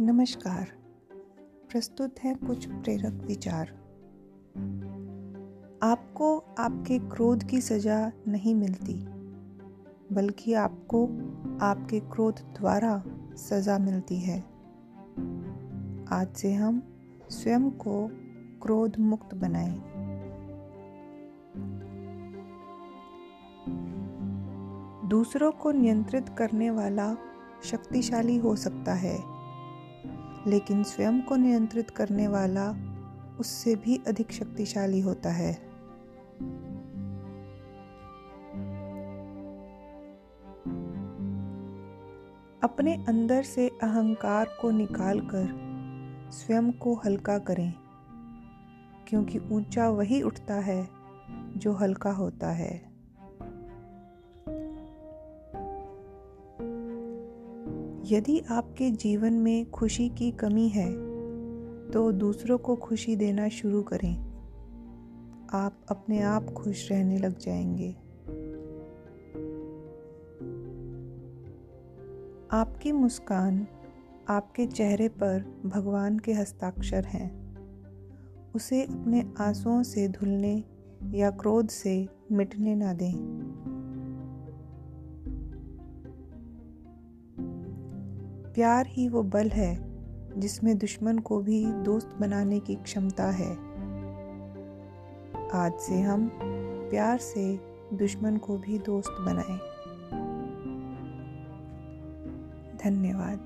नमस्कार। प्रस्तुत है कुछ प्रेरक विचार। आपको आपके क्रोध की सजा नहीं मिलती, बल्कि आपको आपके क्रोध द्वारा सजा मिलती है। आज से हम स्वयं को क्रोध मुक्त बनाएँ। दूसरों को नियंत्रित करने वाला शक्तिशाली हो सकता है। लेकिन स्वयं को नियंत्रित करने वाला उससे भी अधिक शक्तिशाली होता है। अपने अंदर से अहंकार को निकालकर स्वयं को हल्का करें, क्योंकि ऊँचा वही उठता है जो हल्का होता है। यदि आपके जीवन में खुशी की कमी है तो दूसरों को खुशी देना शुरू करें। आप अपने आप खुश रहने लग जाएँगे। आपकी मुस्कान आपके चेहरे पर भगवान के हस्ताक्षर हैं। उसे अपने आंसुओं से धुलने या क्रोध से मिटने ना दें। प्यार ही वो बल है, जिसमें दुश्मन को भी दोस्त बनाने की क्षमता है आज से हम प्यार से दुश्मन को भी दोस्त बनाएँ। धन्यवाद